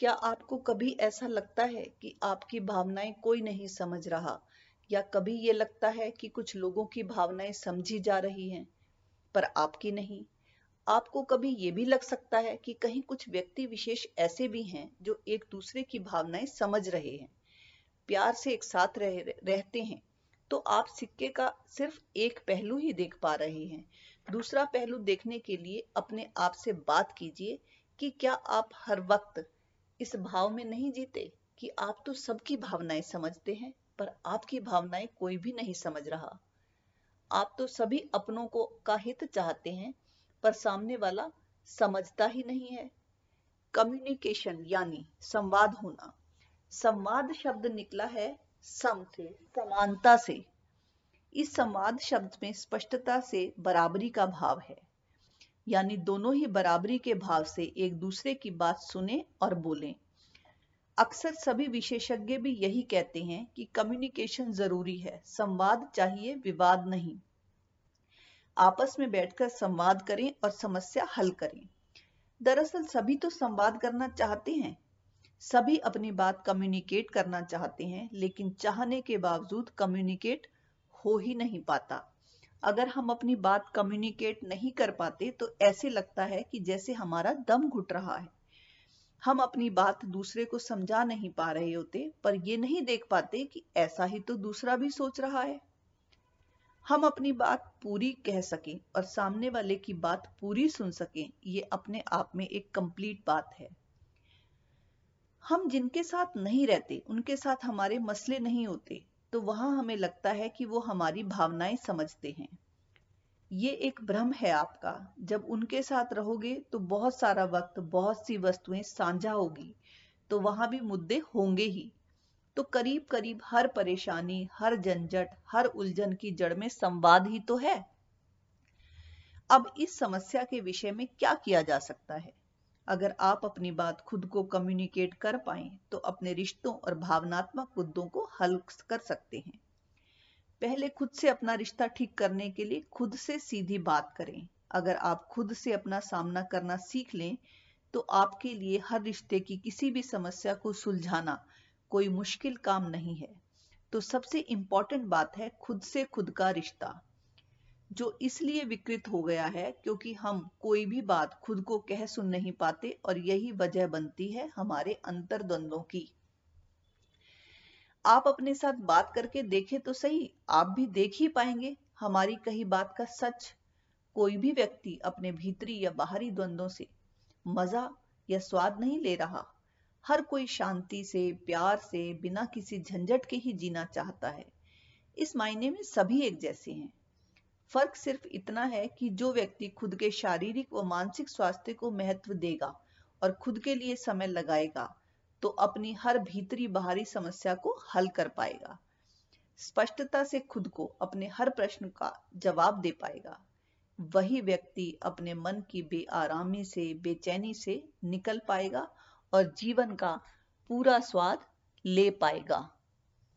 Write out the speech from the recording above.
क्या आपको कभी ऐसा लगता है कि आपकी भावनाएँ कोई नहीं समझ रहा? या कभी ये लगता है कि कुछ लोगों की भावनाएँ समझी जा रही हैं पर आपकी नहीं? आपको कभी ये भी लग सकता है कि कहीं कुछ व्यक्ति विशेष ऐसे भी हैं जो एक दूसरे की भावनाएँ समझ रहे हैं प्यार से एक साथ रह, रहते हैं। तो आप सिक्के का सिर्फ़ एक पहलू ही देख पा रहे हैं। दूसरा पहलू देखने के लिए अपने आप से बात कीजिए कि क्या आप हर वक्त इस भाव में नहीं जीते कि आप तो सबकी भावनाएँ समझते हैं, पर आपकी भावनाएँ कोई भी नहीं समझ रहा। आप तो सभी अपनों को का हित चाहते हैं, पर सामने वाला समझता ही नहीं है। कम्युनिकेशन यानी संवाद होना। संवाद शब्द निकला है सम से, समानता से। इस संवाद शब्द में स्पष्टता से बराबरी का भाव है। यानी दोनों ही बराबरी के भाव से एक दूसरे की बात सुने और बोलें। अक्सर सभी विशेषज्ञ भी यही कहते हैं कि कम्युनिकेशन ज़रूरी है, संवाद चाहिए, विवाद नहीं। आपस में बैठकर संवाद करें और समस्या हल करें। दरअसल सभी तो संवाद करना चाहते हैं। सभी अपनी बात कम्युनिकेट करना चाहते हैं, लेकिन चाहने के बावजूद कम्युनिकेट हो ही नहीं पाता। अगर हम अपनी बात कम्युनिकेट नहीं कर पाते तो ऐसे लगता है कि जैसे हमारा दम घुट रहा है। हम अपनी बात दूसरे को समझा नहीं पा रहे होते, पर ये नहीं देख पाते कि ऐसा ही तो दूसरा भी सोच रहा है। हम अपनी बात पूरी कह सकें और सामने वाले की बात पूरी सुन सकें, ये अपने आप में एक कंप्लीट बात है। हम जिनके साथ नहीं रहते, उनके साथ हमारे मसले नहीं होते तो वहाँ हमें लगता है कि वो हमारी भावनाएँ समझते हैं। ये एक भ्रम है आपका। जब उनके साथ रहोगे तो बहुत सारा वक्त, बहुत सी वस्तुएँ साझा होगी तो वहाँ भी मुद्दे होंगे ही। तो करीब करीब हर परेशानी, हर झंझट, हर उलझन की जड़ में संवाद ही तो है। अब इस समस्या के विषय में क्या किया जा सकता है? अगर आप अपनी बात खुद को कम्युनिकेट कर पाए तो अपने रिश्तों और भावनात्मक मुद्दों को हल कर सकते हैं। पहले खुद से अपना रिश्ता ठीक करने के लिए खुद से सीधी बात करें। अगर आप खुद से अपना सामना करना सीख लें तो आपके लिए हर रिश्ते की किसी भी समस्या को सुलझाना कोई मुश्किल काम नहीं है। तो सबसे इंपॉर्टेंट बात है खुद से खुद का रिश्ता। जो इसलिए विकृत हो गया है क्योंकि हम कोई भी बात खुद को कह सुन नहीं पाते और यही वजह बनती है हमारे अंतर्द्वंदों की। आप अपने साथ बात करके देखें तो सही, आप भी देख ही पाएँगे हमारी कही बात का सच। कोई भी व्यक्ति अपने भीतरी या बाहरी द्वंद्वों से मज़ा या स्वाद नहीं ले रहा। हर कोई शांति से, प्यार से, बिना किसी झंझट के ही जीना चाहता है। इस मायने में सभी एक जैसे हैं। फ़र्क सिर्फ़ इतना है कि जो व्यक्ति खुद के शारीरिक व मानसिक स्वास्थ्य को महत्व देगा और खुद के लिए समय लगाएगा तो अपनी हर भीतरी बाहरी समस्या को हल कर पाएगा। स्पष्टता से खुद को अपने हर प्रश्न का जवाब दे पाएगा। वही व्यक्ति अपने मन की बेआरामी से, बेचैनी से निकल पाएगा और जीवन का पूरा स्वाद ले पाएगा।